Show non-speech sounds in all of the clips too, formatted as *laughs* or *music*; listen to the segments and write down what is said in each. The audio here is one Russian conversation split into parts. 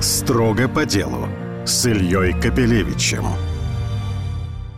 Строго по делу с Ильей Капелевичем.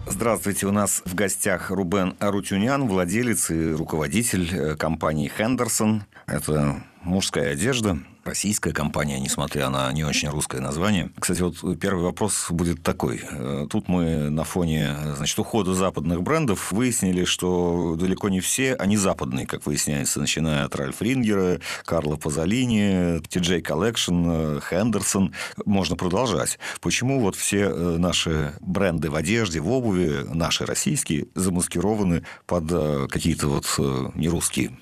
Здравствуйте, у нас в гостях Рубен Арутюнян, владелец и руководитель э, компании «Хендерсон». Это мужская одежда, российская компания, несмотря на не очень русское название. Кстати, вот первый вопрос будет такой. Э, тут мы на фоне значит, ухода западных брендов выяснили, что далеко не все они западные, как выясняется, начиная от Ральф Рингера, Карла Пазолини, TJ Collection, Хендерсон. Можно продолжать. Почему вот все э, наши бренды в одежде, в обуви, наши российские, замаскированы под э, какие-то вот нерусские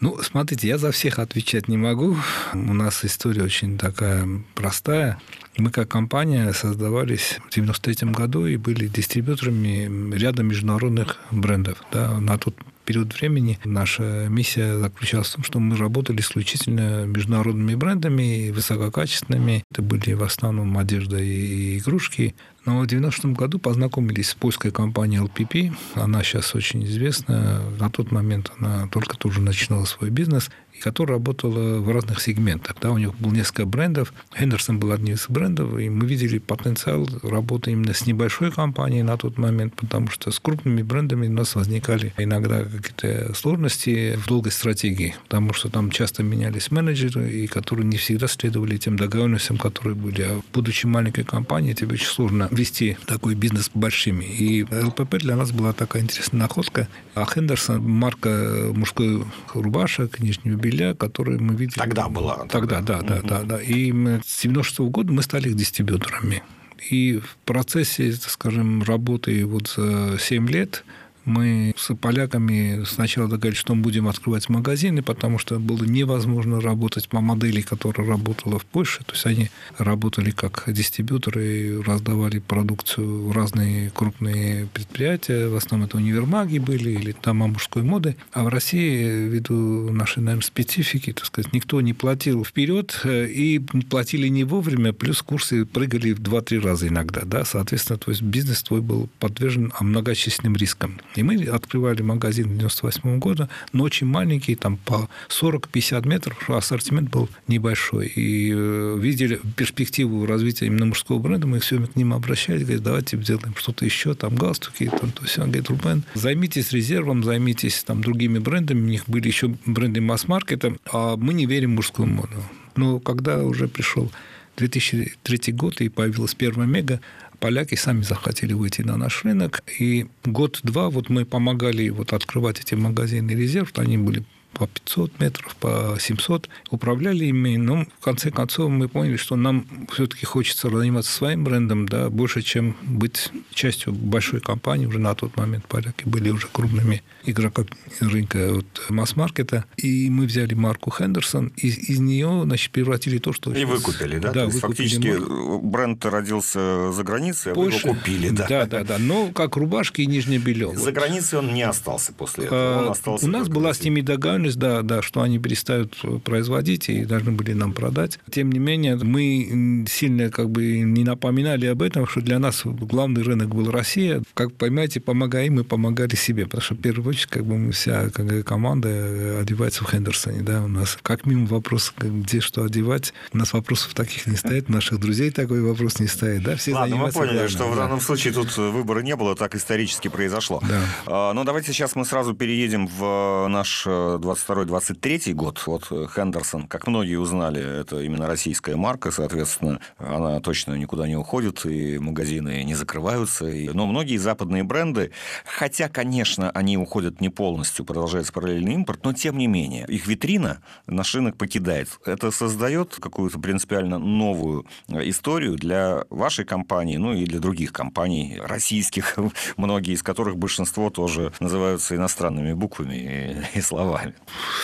ну, смотрите, я за всех отвечать не могу. У нас история очень такая простая. Мы как компания создавались в 93 году и были дистрибьюторами ряда международных брендов. Да, на тот период времени наша миссия заключалась в том, что мы работали исключительно международными брендами, высококачественными. Это были в основном одежда и игрушки. Но в 90-м году познакомились с польской компанией LPP. Она сейчас очень известна. На тот момент она только тоже начинала свой бизнес которая работала в разных сегментах. Да, у них было несколько брендов. Хендерсон был одним из брендов, и мы видели потенциал работы именно с небольшой компанией на тот момент, потому что с крупными брендами у нас возникали иногда какие-то сложности в долгой стратегии, потому что там часто менялись менеджеры, и которые не всегда следовали тем договоренностям, которые были. А будучи маленькой компанией, тебе очень сложно вести такой бизнес большими. И ЛПП для нас была такая интересная находка. А Хендерсон, марка мужской рубашек, нижнего белья, белья, которые мы видели. Тогда была. Тогда, да, да, да, да. И с 96 -го года мы стали их дистрибьюторами. И в процессе, скажем, работы вот за 7 лет мы с поляками сначала договорились, что мы будем открывать магазины, потому что было невозможно работать по модели, которая работала в Польше. То есть они работали как дистрибьюторы, раздавали продукцию в разные крупные предприятия. В основном это универмаги были или дома мужской моды. А в России, ввиду нашей, наверное, специфики, так сказать, никто не платил вперед и платили не вовремя, плюс курсы прыгали в 2-3 раза иногда. Да? Соответственно, то есть бизнес твой был подвержен многочисленным рискам. И мы открывали магазин в 98 году, но очень маленький, там по 40-50 метров, ассортимент был небольшой. И э, видели перспективу развития именно мужского бренда, мы все к ним обращались, говорят, давайте сделаем что-то еще, там галстуки, там, то все. Он говорит, Рубен, займитесь резервом, займитесь там другими брендами, у них были еще бренды масс-маркета, а мы не верим в мужскую моду. Но когда уже пришел 2003 год и появилась первая мега, поляки сами захотели выйти на наш рынок. И год-два вот мы помогали вот открывать эти магазины резерв, они были по 500 метров, по 700, управляли ими, но в конце концов мы поняли, что нам все-таки хочется заниматься своим брендом, да, больше, чем быть частью большой компании. Уже на тот момент поляки были уже крупными игроками рынка вот, масс-маркета. И мы взяли марку Хендерсон, и из нее, значит, превратили то, что... И сейчас... выкупили, да? да есть, фактически марку. бренд родился за границей, а Польша, вы его купили, да? Да, да, да. Но как рубашки и нижнее белье. За границей он не остался после этого. Он а, остался У нас была с ними договоренность договорились, да, да, что они перестают производить и должны были нам продать. Тем не менее, мы сильно как бы не напоминали об этом, что для нас главный рынок был Россия. Как поймете, помогая им, мы помогали себе, потому что в первую очередь как бы мы вся как команда одевается в Хендерсоне, да, у нас как мимо вопрос, где что одевать, у нас вопросов таких не стоит, наших друзей такой вопрос не стоит, да, все Ладно, мы поняли, главным, что да. в данном случае тут выбора не было, так исторически произошло. Да. А, но давайте сейчас мы сразу переедем в наш 22-23 год, вот э, Хендерсон, как многие узнали, это именно российская марка, соответственно, она точно никуда не уходит, и магазины не закрываются. И... Но многие западные бренды, хотя, конечно, они уходят не полностью, продолжается параллельный импорт, но тем не менее, их витрина наш рынок покидает. Это создает какую-то принципиально новую э, историю для вашей компании, ну и для других компаний российских, *laughs* многие из которых большинство тоже называются иностранными буквами и *laughs* словами.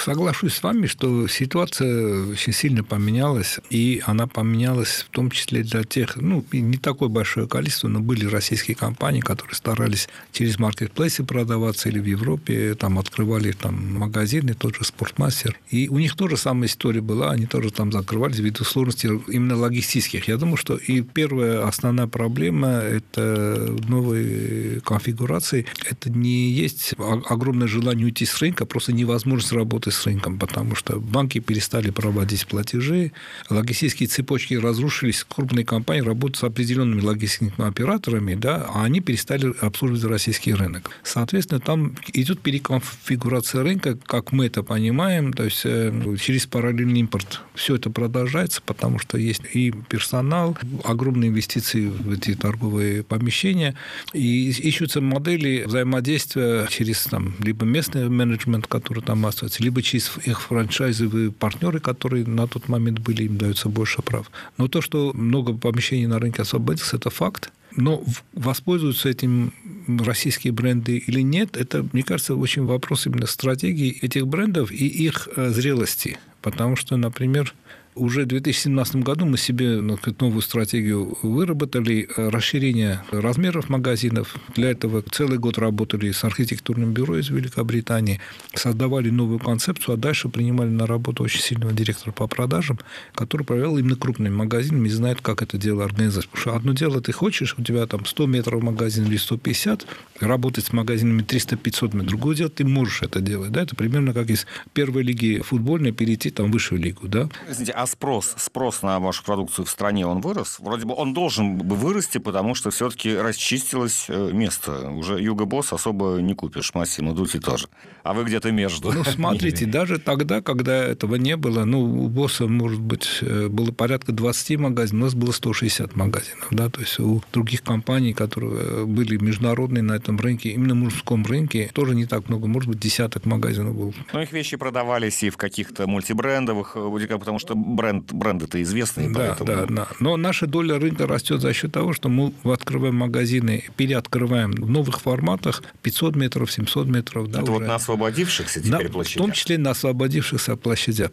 Соглашусь с вами, что ситуация очень сильно поменялась, и она поменялась в том числе для тех, ну, не такое большое количество, но были российские компании, которые старались через маркетплейсы продаваться или в Европе, там открывали там магазины, тот же Спортмастер. И у них тоже самая история была, они тоже там закрывались ввиду сложностей именно логистических. Я думаю, что и первая основная проблема – это новые конфигурации. Это не есть огромное желание уйти с рынка, просто невозможно сложность работы с рынком, потому что банки перестали проводить платежи, логистические цепочки разрушились, крупные компании работают с определенными логистическими операторами, да, а они перестали обслуживать российский рынок. Соответственно, там идет переконфигурация рынка, как мы это понимаем, то есть э, через параллельный импорт все это продолжается, потому что есть и персонал, огромные инвестиции в эти торговые помещения, и ищутся модели взаимодействия через там, либо местный менеджмент, который там остается, либо через их франчайзовые партнеры, которые на тот момент были, им даются больше прав. Но то, что много помещений на рынке освободилось, это факт. Но воспользуются этим российские бренды или нет, это, мне кажется, очень вопрос именно стратегии этих брендов и их э, зрелости. Потому что, например, уже в 2017 году мы себе ну, новую стратегию выработали, э, расширение размеров магазинов. Для этого целый год работали с архитектурным бюро из Великобритании, создавали новую концепцию, а дальше принимали на работу очень сильного директора по продажам, который провел именно крупными магазинами и знает, как это дело организовать. Потому что одно дело ты хочешь, у тебя там 100 метров магазин или 150, работать с магазинами 300-500 метров. Другое дело, ты можешь это делать. Да? Это примерно как из первой лиги футбольной перейти там, в высшую лигу. Да? Извините, а спрос, спрос на вашу продукцию в стране, он вырос? Вроде бы он должен бы вырасти, потому что все-таки расчистилось э, место. Уже Юго Босс особо не купишь, Массимо Дути тоже. А вы где-то между. Ну, *laughs* смотрите, даже тогда, когда этого не было, ну, у Босса, может быть, э, было порядка 20 магазинов, у нас было 160 магазинов, да, то есть у других компаний, которые э, были международные на этом рынке, именно мужском рынке, тоже не так много, может быть, десяток магазинов было. Но их вещи продавались и в каких-то мультибрендовых, потому что бренд, бренды-то известные. Да, поэтому... да, да. Но наша доля рынка растет за счет того, что мы открываем магазины, переоткрываем в новых форматах 500 метров, 700 метров. Да, Это уже. вот на освободившихся теперь на, площадях? В том числе на освободившихся площадях.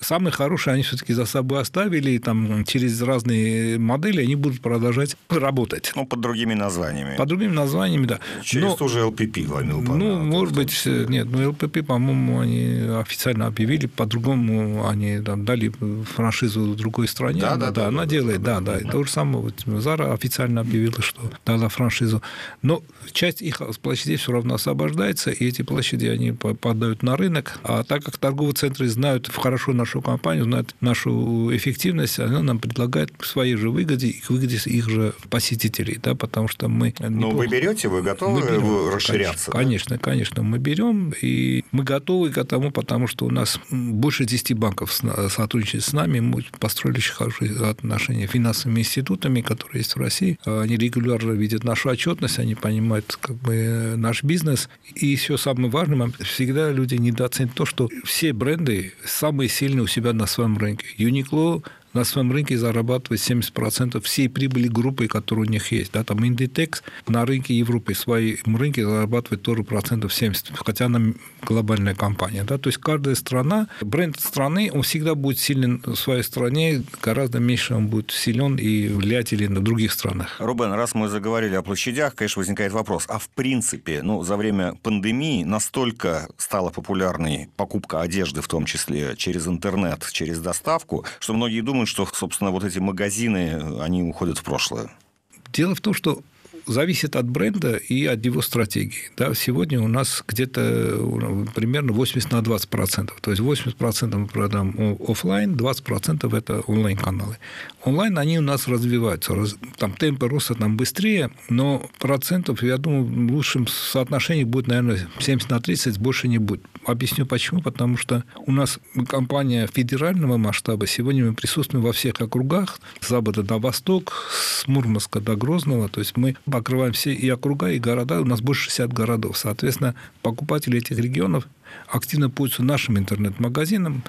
Самые хорошие они все-таки за собой оставили, и там через разные модели они будут продолжать работать. Ну, под другими названиями. Под другими названиями, да. Через Но, ту же LPP вами Ну, может быть, нет, но LPP, по-моему, они официально объявили, по-другому они там дали франшизу в другой стране. Да, да, да, да она да, делает, да, да. да. То же самое, вот Зара официально объявила, что дала франшизу. Но часть их площадей все равно освобождается, и эти площади они попадают на рынок. А так как торговые центры знают хорошо нашу компанию, знают нашу эффективность, она нам предлагает к своей же выгоде и к выгоде их же посетителей, да, потому что мы... Ну, вы берете, вы готовы мы берем, расширяться? Конечно, да? конечно, конечно, мы берем, и мы готовы к этому, потому что у нас больше 10 банков сотрудничает с нами, мы построили очень хорошие отношения с финансовыми институтами, которые есть в России. Они регулярно видят нашу отчетность, они понимают как бы наш бизнес. И еще самое важное, всегда люди недооценивают то, что все бренды самые сильные у себя на своем рынке. Uniqlo на своем рынке зарабатывает 70% всей прибыли группы, которая у них есть. Да, там Inditex на рынке Европы, в своем рынке зарабатывает тоже процентов 70, хотя она глобальная компания. Да, то есть каждая страна, бренд страны, он всегда будет силен в своей стране, гораздо меньше он будет силен и влиятелен на других странах. Рубен, раз мы заговорили о площадях, конечно, возникает вопрос, а в принципе, ну, за время пандемии настолько стала популярной покупка одежды, в том числе через интернет, через доставку, что многие думают, думаю, что, собственно, вот эти магазины, они уходят в прошлое. Дело в том, что зависит от бренда и от его стратегии. Да, сегодня у нас где-то примерно 80 на 20 процентов. То есть 80 процентов мы продаем офлайн, 20 процентов это онлайн-каналы. Онлайн они у нас развиваются. Там темпы роста там быстрее, но процентов, я думаю, в лучшем соотношении будет, наверное, 70 на 30, больше не будет. Объясню почему. Потому что у нас компания федерального масштаба. Сегодня мы присутствуем во всех округах, с запада до восток, с Мурманска до Грозного. То есть мы покрываем все и округа, и города. У нас больше 60 городов. Соответственно, покупатели этих регионов активно пользуются нашим интернет-магазином,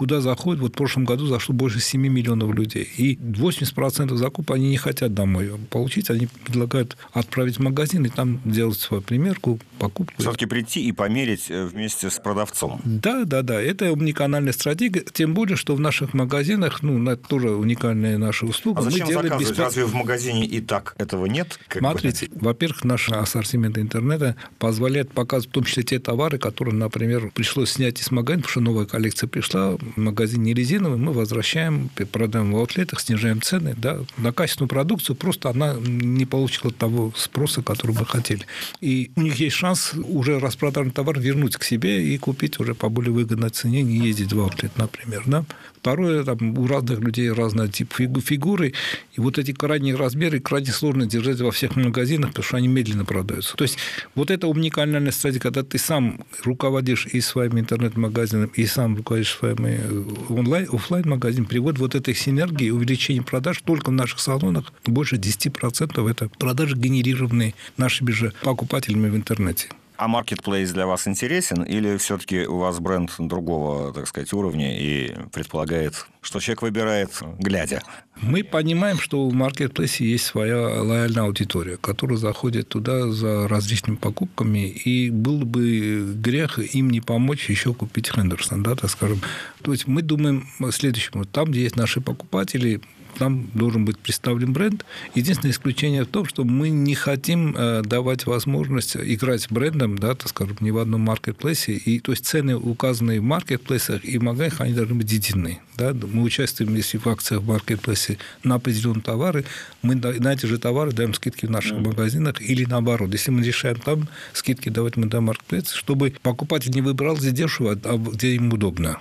куда заходит, вот в прошлом году зашло больше 7 миллионов людей. И 80% закупа они не хотят домой получить, они предлагают отправить в магазин и там делать свою примерку, покупку. Все-таки прийти и померить э, вместе с продавцом. Да, да, да. Это уникальная стратегия, тем более, что в наших магазинах, ну, это тоже уникальная наша услуга. А зачем Мы заказывать? Бесплат... Разве в магазине и так этого нет? Смотрите, во-первых, наш ассортимент интернета позволяет показывать в том числе те товары, которые, например, пришлось снять из магазина, потому что новая коллекция пришла, магазин не резиновый, мы возвращаем, продаем в аутлетах, снижаем цены, да, на качественную продукцию, просто она не получила того спроса, который мы хотели. И у них есть шанс уже распроданный товар вернуть к себе и купить уже по более выгодной цене, не ездить в аутлет, например, да. Второе, там, у разных людей разный тип фигуры, и вот эти крайние размеры крайне сложно держать во всех магазинах, потому что они медленно продаются. То есть вот это уникальная стратегия, когда ты сам руководишь и своим интернет-магазином, и сам руководишь своим э, онлайн, офлайн магазином, приводит вот этой синергии, увеличение продаж только в наших салонах больше 10% это продажи, генерированные нашими же покупателями в интернете. А маркетплейс для вас интересен или все-таки у вас бренд другого, так сказать, уровня и предполагает, что человек выбирает глядя? Мы понимаем, что в маркетплейсе есть своя лояльная аудитория, которая заходит туда за различными покупками, и был бы грех им не помочь еще купить Хендерсон, да, так скажем. То есть мы думаем следующему. Там, где есть наши покупатели, там должен быть представлен бренд. Единственное исключение в том, что мы не хотим э, давать возможность играть брендом, да, так скажем, ни в одном маркетплейсе. И, то есть цены, указанные в маркетплейсах и в магазинах, они должны быть единые. Да? Мы участвуем, если в акциях в маркетплейсе на определенные товары, мы на эти же товары даем скидки в наших магазинах или наоборот. Если мы решаем там скидки давать мы даем маркетплейс, чтобы покупатель не выбрал где дешево, а где ему удобно.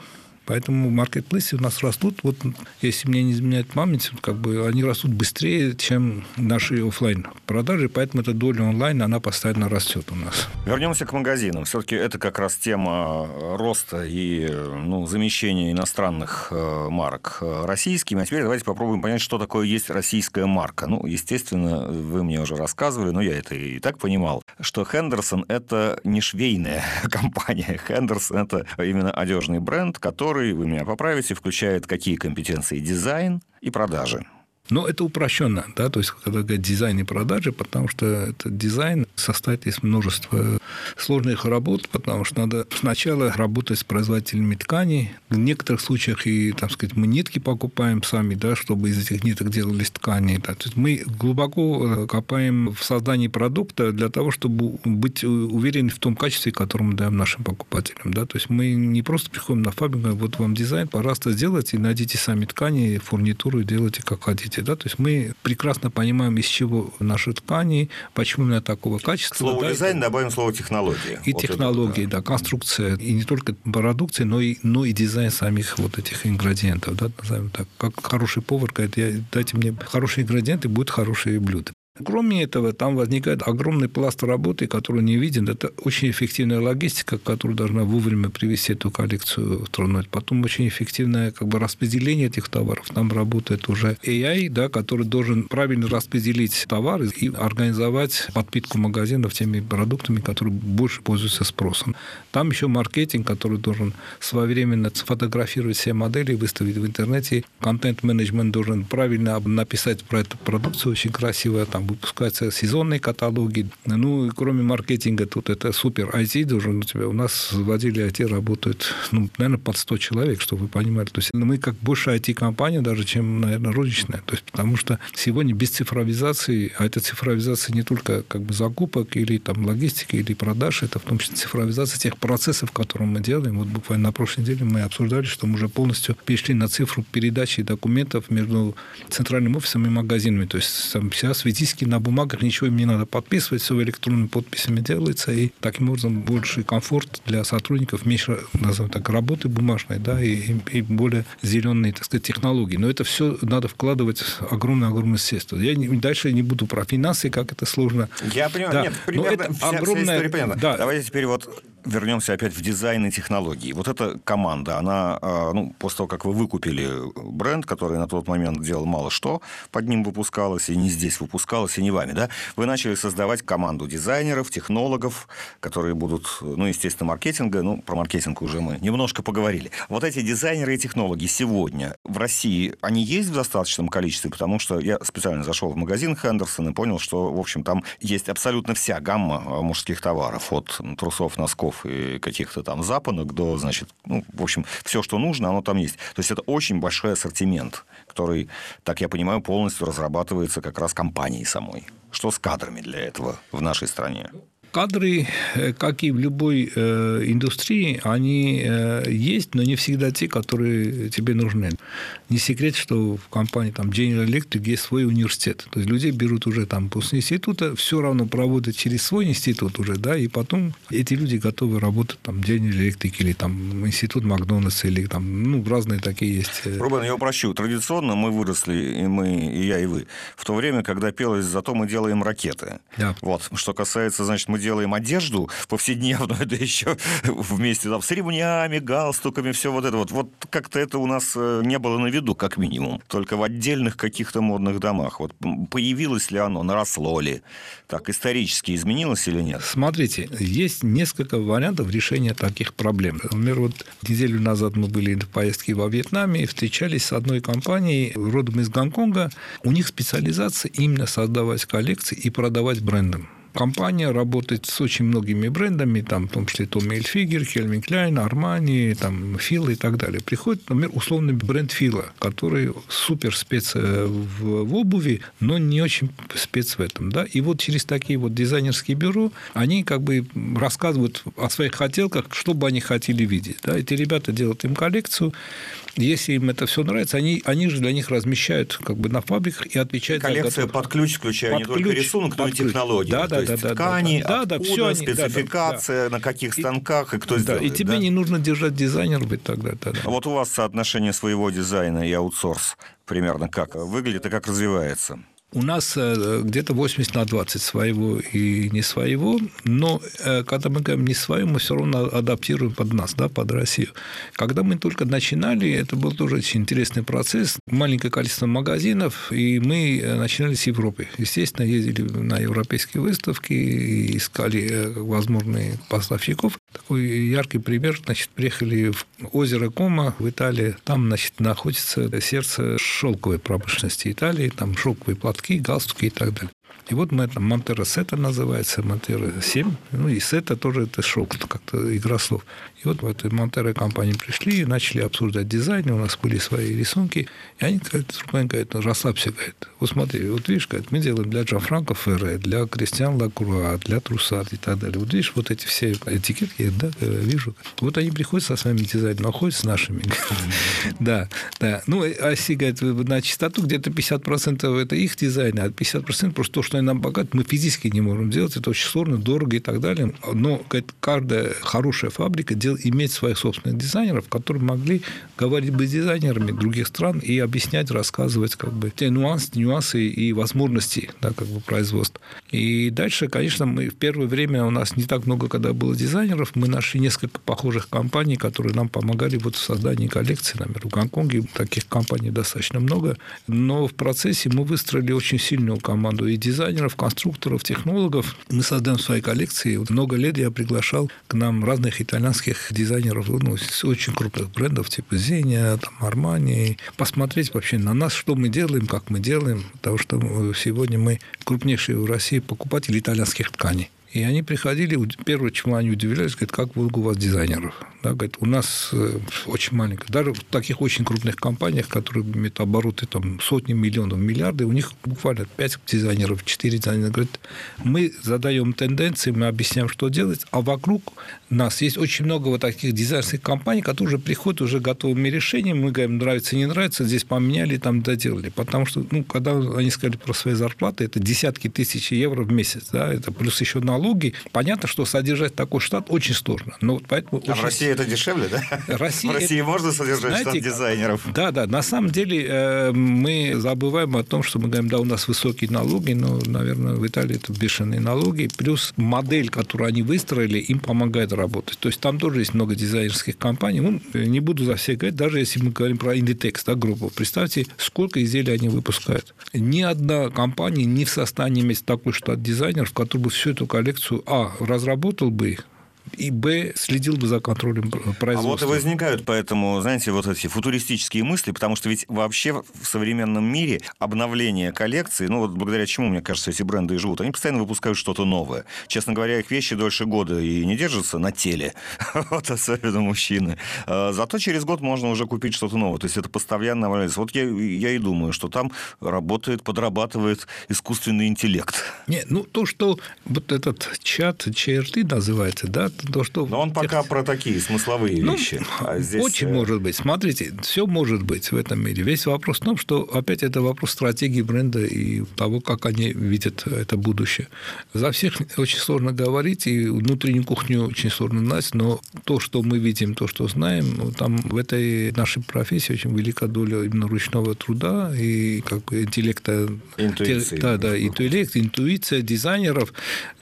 Поэтому маркетплейсы у нас растут, вот если мне не изменяет память, как бы они растут быстрее, чем наши офлайн продажи, поэтому эта доля онлайн, она постоянно растет у нас. Вернемся к магазинам. Все-таки это как раз тема роста и ну, замещения иностранных э, марок э, российскими. А теперь давайте попробуем понять, что такое есть российская марка. Ну, естественно, вы мне уже рассказывали, но я это и так понимал, что Хендерсон – это не швейная *laughs* компания. Хендерсон – это именно одежный бренд, который который, вы меня поправите, включает какие компетенции? Дизайн и продажи. Но это упрощенно, да, то есть когда говорят дизайн и продажи, потому что этот дизайн состоит из множества сложных работ, потому что надо сначала работать с производителями тканей. В некоторых случаях и, так сказать, мы нитки покупаем сами, да, чтобы из этих ниток делались ткани. Да. То есть мы глубоко э, копаем в создании продукта для того, чтобы быть уверены в том качестве, которое мы даем нашим покупателям. Да. То есть мы не просто приходим на фабрику, вот вам дизайн, пожалуйста, сделайте, найдите сами ткани, фурнитуру, делайте как хотите качестве. Да? То есть мы прекрасно понимаем, из чего наши ткани, почему именно такого качества. Слово да, дизайн добавим слово технологии. И вот технологии, это, да. да, конструкция. И не только продукции, но и, но и дизайн самих вот этих ингредиентов. Да, назовем так. Как хороший повар говорит, дайте мне хорошие ингредиенты, будет хорошие блюда. Кроме этого, там возникает огромный пласт работы, который не виден. Это очень эффективная логистика, которая должна вовремя привести эту коллекцию в страну. Потом очень эффективное как бы, распределение этих товаров. Там работает уже AI, да, который должен правильно распределить товары и организовать подпитку магазинов теми продуктами, которые больше пользуются спросом. Там еще маркетинг, который должен своевременно сфотографировать все модели, выставить в интернете. Контент-менеджмент должен правильно написать про эту продукцию очень красиво, там выпускаются сезонные каталоги. Ну, и кроме маркетинга, тут это супер IT должен у тебя. У нас в отделе IT работает, ну, наверное, под 100 человек, чтобы вы понимали. То есть мы как больше IT-компания даже, чем, наверное, розничная. То есть потому что сегодня без цифровизации, а это цифровизация не только как бы закупок или там логистики или продаж, это в том числе цифровизация тех процессов, которые мы делаем. Вот буквально на прошлой неделе мы обсуждали, что мы уже полностью перешли на цифру передачи документов между центральным офисом и магазинами. То есть там светись практически на бумагах ничего им не надо подписывать, все электронными подписями делается, и таким образом больше комфорт для сотрудников, меньше, назовем так, работы бумажной, да, и, и более зеленые, так сказать, технологии. Но это все надо вкладывать огромное-огромное средство. Я не, дальше не буду про финансы, как это сложно. Я понимаю, да. нет, примерно Но это вся, огромная... вся история понятна. Да. Давайте теперь вот вернемся опять в дизайн и технологии. Вот эта команда, она, а, ну, после того, как вы выкупили бренд, который на тот момент делал мало что, под ним выпускалось, и не здесь выпускалось, и не вами, да, вы начали создавать команду дизайнеров, технологов, которые будут, ну, естественно, маркетинга, ну, про маркетинг уже мы немножко поговорили. Вот эти дизайнеры и технологи сегодня в России, они есть в достаточном количестве, потому что я специально зашел в магазин Хендерсон и понял, что, в общем, там есть абсолютно вся гамма мужских товаров, от трусов, носков, и каких-то там запонок до, значит, ну, в общем, все, что нужно, оно там есть. То есть это очень большой ассортимент, который, так я понимаю, полностью разрабатывается как раз компанией самой. Что с кадрами для этого в нашей стране? Кадры, э, как и в любой э, индустрии, они э, есть, но не всегда те, которые тебе нужны. Не секрет, что в компании там, General Electric есть свой университет. То есть людей берут уже там после института, все равно проводят через свой институт уже, да, и потом эти люди готовы работать там General Electric или там институт Макдональдса или там, ну, разные такие есть. Рубен, я упрощу. Традиционно мы выросли, и мы, и я, и вы, в то время, когда пелось «Зато мы делаем ракеты». Да. Вот. Что касается, значит, мы делаем одежду повседневную, *laughs* да еще вместе там, с ремнями, галстуками, все вот это вот. Вот как-то это у нас э, не было на виду, как минимум. Только в отдельных каких-то модных домах. Вот появилось ли оно, наросло ли? Так, исторически изменилось или нет? Смотрите, есть несколько вариантов решения таких проблем. Например, вот неделю назад мы были в поездке во Вьетнаме и встречались с одной компанией, родом из Гонконга. У них специализация именно создавать коллекции и продавать брендом компания работает с очень многими брендами, там, в том числе Tommy Hilfiger, Calvin Klein, Armani, там, Fila и так далее. Приходит, например, условный бренд Fila, который супер спец э, в, в обуви, но не очень спец в этом. Да? И вот через такие вот дизайнерские бюро они как бы рассказывают о своих хотелках, что бы они хотели видеть. Да? Эти ребята делают им коллекцию, если им это все нравится, они, они же для них размещают как бы на фабриках и отвечают Коллекция за под ключ, включая под не только рисунок, но и технологии. Да, да, да, да, ткани, да, да, откуда, все спецификация, да, да. на каких станках и, и кто да, сделает. И тебе да? не нужно держать дизайнер быть тогда. тогда. А вот у вас соотношение своего дизайна и аутсорс примерно как выглядит и как развивается? У нас э, где-то 80 на 20 своего и не своего, но э, когда мы говорим не свое, мы все равно адаптируем под нас, да, под Россию. Когда мы только начинали, это был тоже очень интересный процесс. Маленькое количество магазинов, и мы э, начинали с Европы. Естественно, ездили на европейские выставки, искали возможные поставщиков. Такой яркий пример, значит, приехали в озеро Кома в Италии. Там, значит, находится сердце шелковой промышленности Италии, там шелковые платки, галстуки и так далее. И вот мы это Монтера Сета называется, Монтера 7, ну и Сета тоже это шок, как-то игра слов. И вот в этой Монтера компании пришли и начали обсуждать дизайн, у нас были свои рисунки, и они говорят, Рубен говорит, ну, расслабься, говорит, вот смотри, вот видишь, говорит, мы делаем для Джан Франко Ферре, для Кристиан Лакруа, для Трусат и так далее. Вот видишь, вот эти все этикетки, да, вижу. Вот они приходят со своими дизайнами, а ходят с нашими. Да, да. Ну, а если, говорит, на чистоту где-то 50% это их дизайн, а 50% просто то, что они нам показывают, мы физически не можем делать, это очень сложно, дорого и так далее. Но каждая хорошая фабрика делает, имеет своих собственных дизайнеров, которые могли говорить бы с дизайнерами других стран и объяснять, рассказывать как бы те нюансы, нюансы и возможности да, как бы производства. И дальше, конечно, мы в первое время у нас не так много, когда было дизайнеров, мы нашли несколько похожих компаний, которые нам помогали вот в создании коллекции, например, в Гонконге таких компаний достаточно много, но в процессе мы выстроили очень сильную команду и дизайнеров, дизайнеров, конструкторов, технологов. Мы создаем свои коллекции. Вот много лет я приглашал к нам разных итальянских дизайнеров, ну, очень крупных брендов, типа Зеня, там, Армани, посмотреть вообще на нас, что мы делаем, как мы делаем, потому что сегодня мы крупнейшие в России покупатели итальянских тканей. И они приходили, первое, чему они удивлялись, говорят, как много у вас дизайнеров. Да, говорит, у нас э, очень маленько. Даже в таких очень крупных компаниях, которые имеют обороты там, сотни миллионов, миллиарды, у них буквально 5 дизайнеров, 4 дизайнера. Говорит, мы задаем тенденции, мы объясняем, что делать, а вокруг нас есть очень много вот таких дизайнерских компаний, которые уже приходят уже готовыми решениями. Мы говорим, нравится, не нравится, здесь поменяли, там доделали. Потому что, ну, когда они сказали про свои зарплаты, это десятки тысяч евро в месяц, да, это плюс еще налоги. Понятно, что содержать такой штат очень сложно. Но вот поэтому а очень... в России это дешевле, да? Россия... *laughs* В России можно содержать Знаете, штат дизайнеров? Да, да. На самом деле э, мы забываем о том, что мы говорим, да, у нас высокие налоги, но, наверное, в Италии это бешеные налоги. Плюс модель, которую они выстроили, им помогает работать. То есть там тоже есть много дизайнерских компаний. Ну, не буду за все говорить, даже если мы говорим про Inditex, да, группу. Представьте, сколько изделий они выпускают. Ни одна компания не в состоянии иметь такой штат дизайнеров, который бы всю эту коллекцию, а, разработал бы и, б, следил бы за контролем производства. А вот и возникают поэтому, знаете, вот эти футуристические мысли, потому что ведь вообще в современном мире обновление коллекции, ну вот благодаря чему, мне кажется, эти бренды и живут, они постоянно выпускают что-то новое. Честно говоря, их вещи дольше года и не держатся на теле, *laughs* вот особенно мужчины. А зато через год можно уже купить что-то новое. То есть это постоянно обновляется. Вот я, я и думаю, что там работает, подрабатывает искусственный интеллект. Не, ну то, что вот этот чат ЧРТ называется, да, то, что... Но он пока про такие смысловые ну, вещи. А здесь... Очень э, может быть. Смотрите, все может быть в этом мире. Весь вопрос в том, что опять это вопрос стратегии бренда и того, как они видят это будущее. За всех очень сложно говорить, и внутреннюю кухню очень сложно знать, но то, что мы видим, то, что знаем, там в этой нашей профессии очень велика доля именно ручного труда и как бы интеллекта. Интуиции. Да, да, интеллект, интуиция дизайнеров.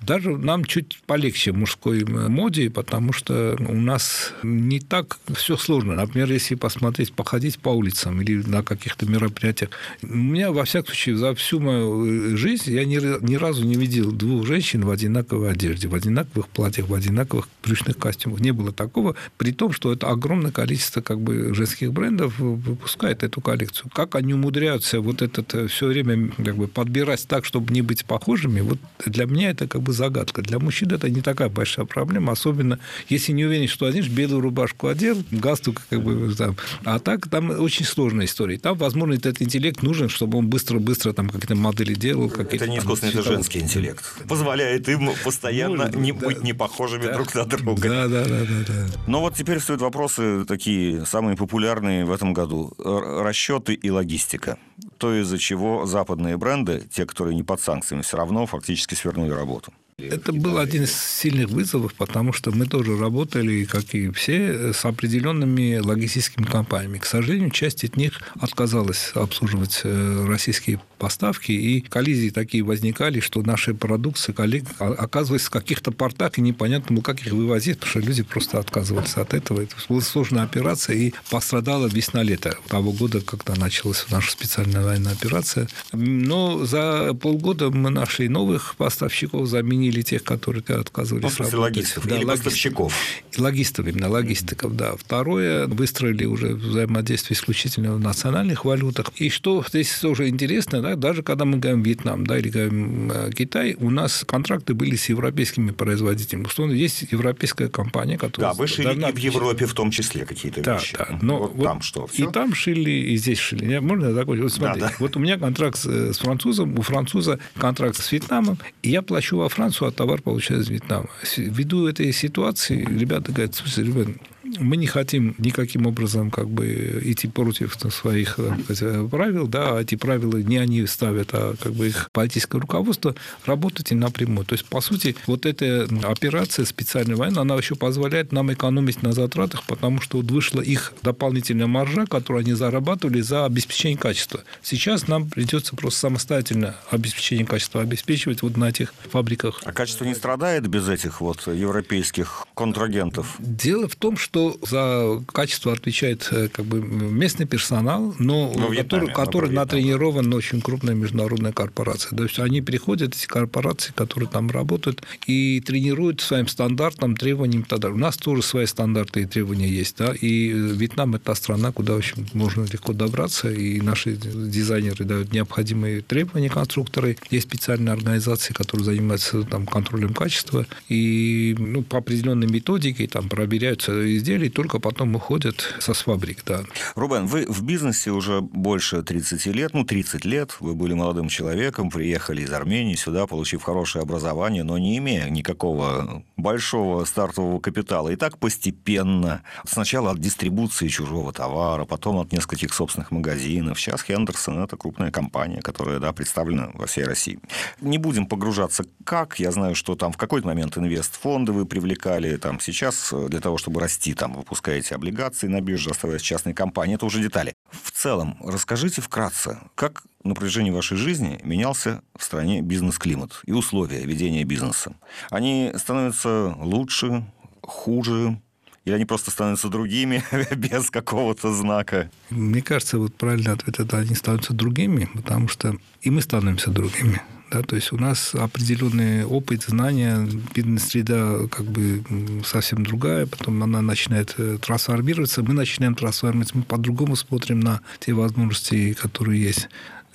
Даже нам чуть полегче мужской моде, потому что у нас не так все сложно. Например, если посмотреть, походить по улицам или на каких-то мероприятиях. У меня, во всяком случае, за всю мою жизнь я ни, ни разу не видел двух женщин в одинаковой одежде, в одинаковых платьях, в одинаковых брючных костюмах. Не было такого, при том, что это огромное количество как бы, женских брендов выпускает эту коллекцию. Как они умудряются вот этот э, все время как бы, подбирать так, чтобы не быть похожими, вот для меня это как бы загадка. Для мужчин это не такая большая проблема, особенно если не уверен, что один белую рубашку одел, галстук как бы там. А так там очень сложная история. Там, возможно, этот интеллект нужен, чтобы он быстро-быстро там какие-то модели делал. Это не искусственный, это женский интеллект. Позволяет им постоянно ну, не да, быть не похожими да, друг на друга. Да, да, да, да, да. Но вот теперь стоят вопросы такие, самые популярные в этом году. Расчеты и логистика. То, из-за чего западные бренды, те, которые не под санкциями, все равно фактически свернули работу. Это был один из сильных вызовов, потому что мы тоже работали, как и все, с определенными логистическими компаниями. К сожалению, часть из них отказалась обслуживать э, российские поставки, и коллизии такие возникали, что наши продукции оказывались в каких-то портах, и непонятно было, как их вывозить, потому что люди просто отказывались от этого. Это была сложная операция, и пострадала весна-лето того года, когда началась наша специальная военная операция. Но за полгода мы нашли новых поставщиков, заменили заменили тех, которые отказывались ну, работать. логистов да, или логист... поставщиков. Логистов, именно логистиков, да. Второе, выстроили уже взаимодействие исключительно в национальных валютах. И что здесь тоже интересно, да, даже когда мы говорим Вьетнам, да, или говорим э, Китай, у нас контракты были с европейскими производителями. Условно, есть европейская компания, которая... Да, вы шили и в Европе в том числе какие-то да, вещи. Да, но вот, вот там что? Все? И там шили, и здесь шили. Можно я закончу? Вот смотри, да, да. вот у меня контракт с французом, у француза контракт с Вьетнамом, и я плачу во Францию Францию, а товар получаю из Вьетнама. Ввиду этой ситуации ребята говорят, слушайте, ребята, мы не хотим никаким образом как бы идти против своих сказать, правил, да, а эти правила не они ставят, а как бы их политическое руководство, работайте напрямую. То есть, по сути, вот эта операция специальная военная, она еще позволяет нам экономить на затратах, потому что вот вышла их дополнительная маржа, которую они зарабатывали за обеспечение качества. Сейчас нам придется просто самостоятельно обеспечение качества обеспечивать вот на этих фабриках. А качество не страдает без этих вот европейских контрагентов? Дело в том, что что за качество отвечает э, как бы местный персонал, но ну, который, который натренирован на очень крупная международная корпорация. То есть они приходят, эти корпорации, которые там работают, и тренируют своим стандартам, требованиям. Тогда. У нас тоже свои стандарты и требования есть. Да? И Вьетнам – это та страна, куда очень можно легко добраться, и наши дизайнеры дают необходимые требования конструкторы. Есть специальные организации, которые занимаются там, контролем качества, и ну, по определенной методике там, проверяются изделий, только потом уходят со фабрик, да. Рубен, вы в бизнесе уже больше 30 лет, ну, 30 лет, вы были молодым человеком, приехали из Армении сюда, получив хорошее образование, но не имея никакого большого стартового капитала. И так постепенно, сначала от дистрибуции чужого товара, потом от нескольких собственных магазинов. Сейчас Хендерсон – это крупная компания, которая, да, представлена во всей России. Не будем погружаться как. Я знаю, что там в какой-то момент инвестфонды вы привлекали, там сейчас для того, чтобы расти там выпускаете облигации на бирже, оставаясь частной компанией, это уже детали. В целом, расскажите вкратце, как на протяжении вашей жизни менялся в стране бизнес-климат и условия ведения бизнеса? Они становятся лучше, хуже, или они просто становятся другими *laughs* без какого-то знака? Мне кажется, вот правильный ответ это они становятся другими, потому что и мы становимся другими. Да, то есть у нас определенный опыт, знания, бизнес-среда как бы совсем другая, потом она начинает э, трансформироваться, мы начинаем трансформироваться, мы по-другому смотрим на те возможности, которые есть.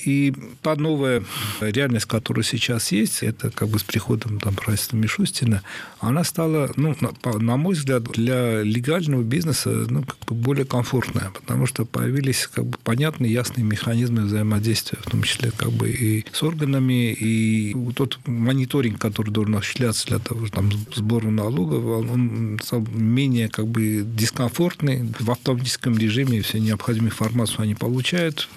И та новая реальность, которая сейчас есть, это как бы с приходом там, правительства Мишустина, она стала, ну, на, на мой взгляд, для легального бизнеса ну, как бы более комфортная, потому что появились как бы понятные, ясные механизмы взаимодействия, в том числе как бы и с органами, и тот мониторинг, который должен осуществляться для того, там, сбора налогов, он стал менее как бы дискомфортный. В автоматическом режиме все необходимую информацию они получают.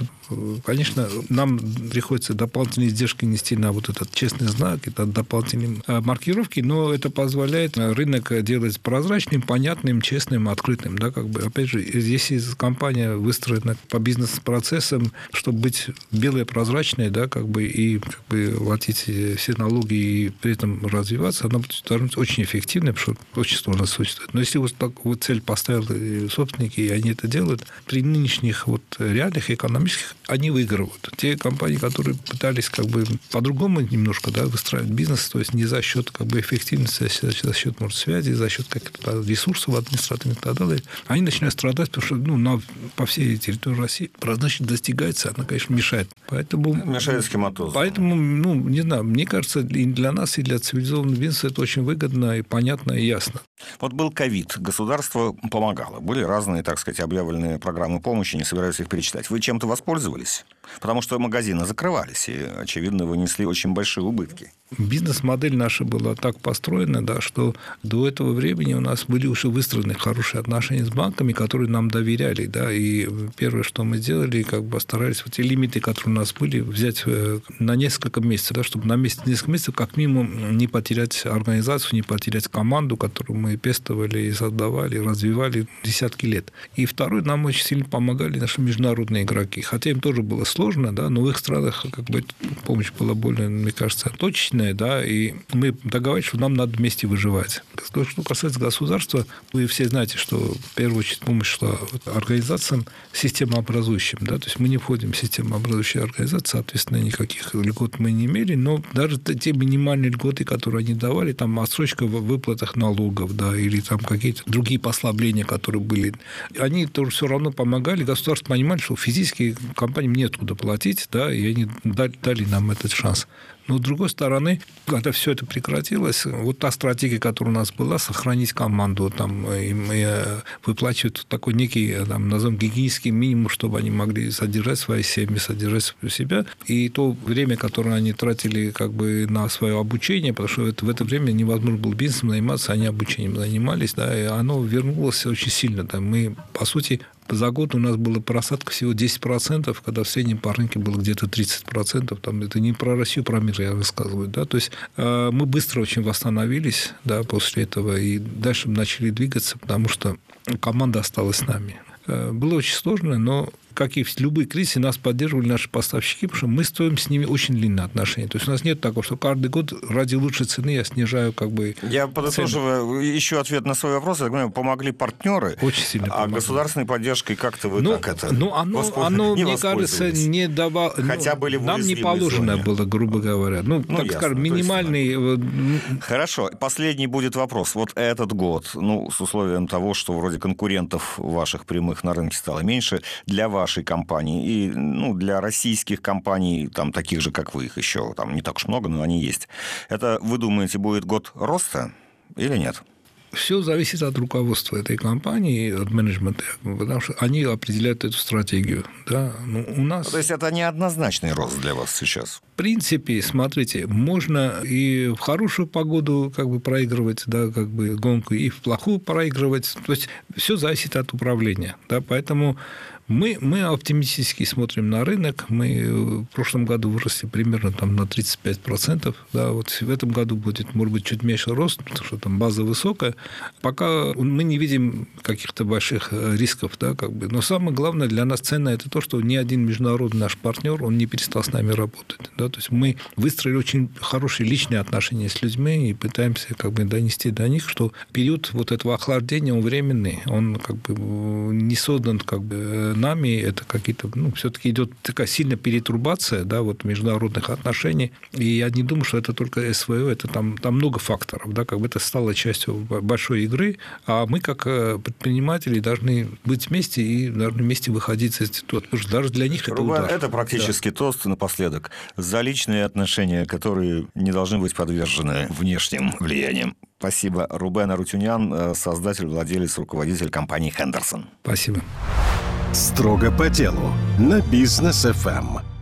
Конечно, нам приходится дополнительные издержки нести на вот этот честный знак, это дополнительные э, маркировки, но это позволяет рынок делать прозрачным, понятным, честным, открытым. Да, как бы, опять же, если компания выстроена по бизнес-процессам, чтобы быть белой, прозрачной, да, как бы, и как бы, платить все налоги и при этом развиваться, она быть очень эффективной, потому что очень сложно существует. Но если вот такую цель поставили собственники, и они это делают, при нынешних вот реальных экономических они выигрывают. Те компании, которые пытались как бы по-другому немножко да, выстраивать бизнес, то есть не за счет как бы эффективности, а за счет, может, связи, за счет каких-то ресурсов административных и так далее, они начинают страдать, потому что ну, на, по всей территории России прозрачность достигается, она, конечно, мешает. Поэтому, мешает схематоз. Поэтому, ну, не знаю, мне кажется, и для нас, и для цивилизованного бизнеса это очень выгодно и понятно, и ясно. Вот был ковид, государство помогало. Были разные, так сказать, объявленные программы помощи, не собираюсь их перечитать. Вы чем-то воспользовались? Потому что магазины закрывались, и, очевидно, вынесли очень большие убытки. Бизнес-модель наша была так построена, да, что до этого времени у нас были уже выстроены хорошие отношения с банками, которые нам доверяли. Да, и первое, что мы сделали, как бы старались вот те лимиты, которые у нас были, взять э, на несколько месяцев, да, чтобы на месяц, несколько месяцев как минимум не потерять организацию, не потерять команду, которую мы пестовали и создавали, развивали десятки лет. И второе, нам очень сильно помогали наши международные игроки. Хотя им тоже было сложно, да, но в их странах как бы помощь была более, мне кажется, точечная, да, и мы договаривались, что нам надо вместе выживать. Что касается государства, вы все знаете, что в первую очередь помощь шла организациям системообразующим, да, то есть мы не входим в системообразующие организации, соответственно, никаких льгот мы не имели, но даже те минимальные льготы, которые они давали, там отсрочка в выплатах налогов, да, или там какие-то другие послабления, которые были, они тоже все равно помогали, государство понимали, что физически компаниям нет откуда платить, да, и они дали нам этот шанс. Но, с другой стороны, когда все это прекратилось, вот та стратегия, которая у нас была, сохранить команду, там, и э, выплачивать такой некий, там, назовем, гигиенический минимум, чтобы они могли содержать свои семьи, содержать себя. И то время, которое они тратили как бы на свое обучение, потому что это, в это время невозможно было бизнесом заниматься, они обучением занимались, да, и оно вернулось очень сильно. Да. Мы, по сути, за год у нас была просадка всего 10%, когда в среднем по рынке было где-то 30%. Там, это не про Россию, про мир я рассказываю. Да? То есть э, мы быстро очень восстановились да, после этого и дальше начали двигаться, потому что команда осталась с нами. Э, было очень сложно, но как и в любые кризисы, нас поддерживали наши поставщики, потому что мы стоим с ними очень длинные отношения. То есть у нас нет такого, что каждый год ради лучшей цены я снижаю как бы Я подытоживаю еще ответ на свой вопрос. Я говорю, помогли партнеры. Очень сильно А помогли. государственной поддержкой как-то вы ну, так это Ну, оно, оно мне кажется, не давало... Ну, Хотя ну, были Нам не положено зоне. было, грубо говоря. Ну, ну так ясно, скажем, минимальный... Есть, Хорошо. Последний будет вопрос. Вот этот год, ну, с условием того, что вроде конкурентов ваших прямых на рынке стало меньше, для вашей компании и ну, для российских компаний, там таких же, как вы, их еще там не так уж много, но они есть. Это, вы думаете, будет год роста или нет? все зависит от руководства этой компании, от менеджмента, потому что они определяют эту стратегию. Да? Ну, у нас... То есть это неоднозначный рост для вас сейчас? В принципе, смотрите, можно и в хорошую погоду как бы проигрывать, да, как бы гонку, и в плохую проигрывать. То есть все зависит от управления. Да? Поэтому мы, мы оптимистически смотрим на рынок. Мы в прошлом году выросли примерно там, на 35%. Да, вот в этом году будет, может быть, чуть меньше рост, потому что там база высокая. Пока мы не видим каких-то больших э, рисков. Да, как бы. Но самое главное для нас ценно это то, что ни один международный наш партнер, он не перестал с нами работать. Да? То есть мы выстроили очень хорошие личные отношения с людьми и пытаемся как бы донести до них, что период вот этого охлаждения, он временный, он как бы не создан как бы нами это какие-то, ну, все-таки идет такая сильная перетрубация, да, вот международных отношений. И я не думаю, что это только СВО, это там, там много факторов, да, как бы это стало частью большой игры, а мы как э, предприниматели должны быть вместе и должны вместе выходить из ситуации, потому что даже для них это удар. Это практически да. тост напоследок за личные отношения, которые не должны быть подвержены внешним влияниям. Спасибо. Рубен Арутюнян, э, создатель, владелец, руководитель компании «Хендерсон». Спасибо. Строго по делу на бизнес ФМ.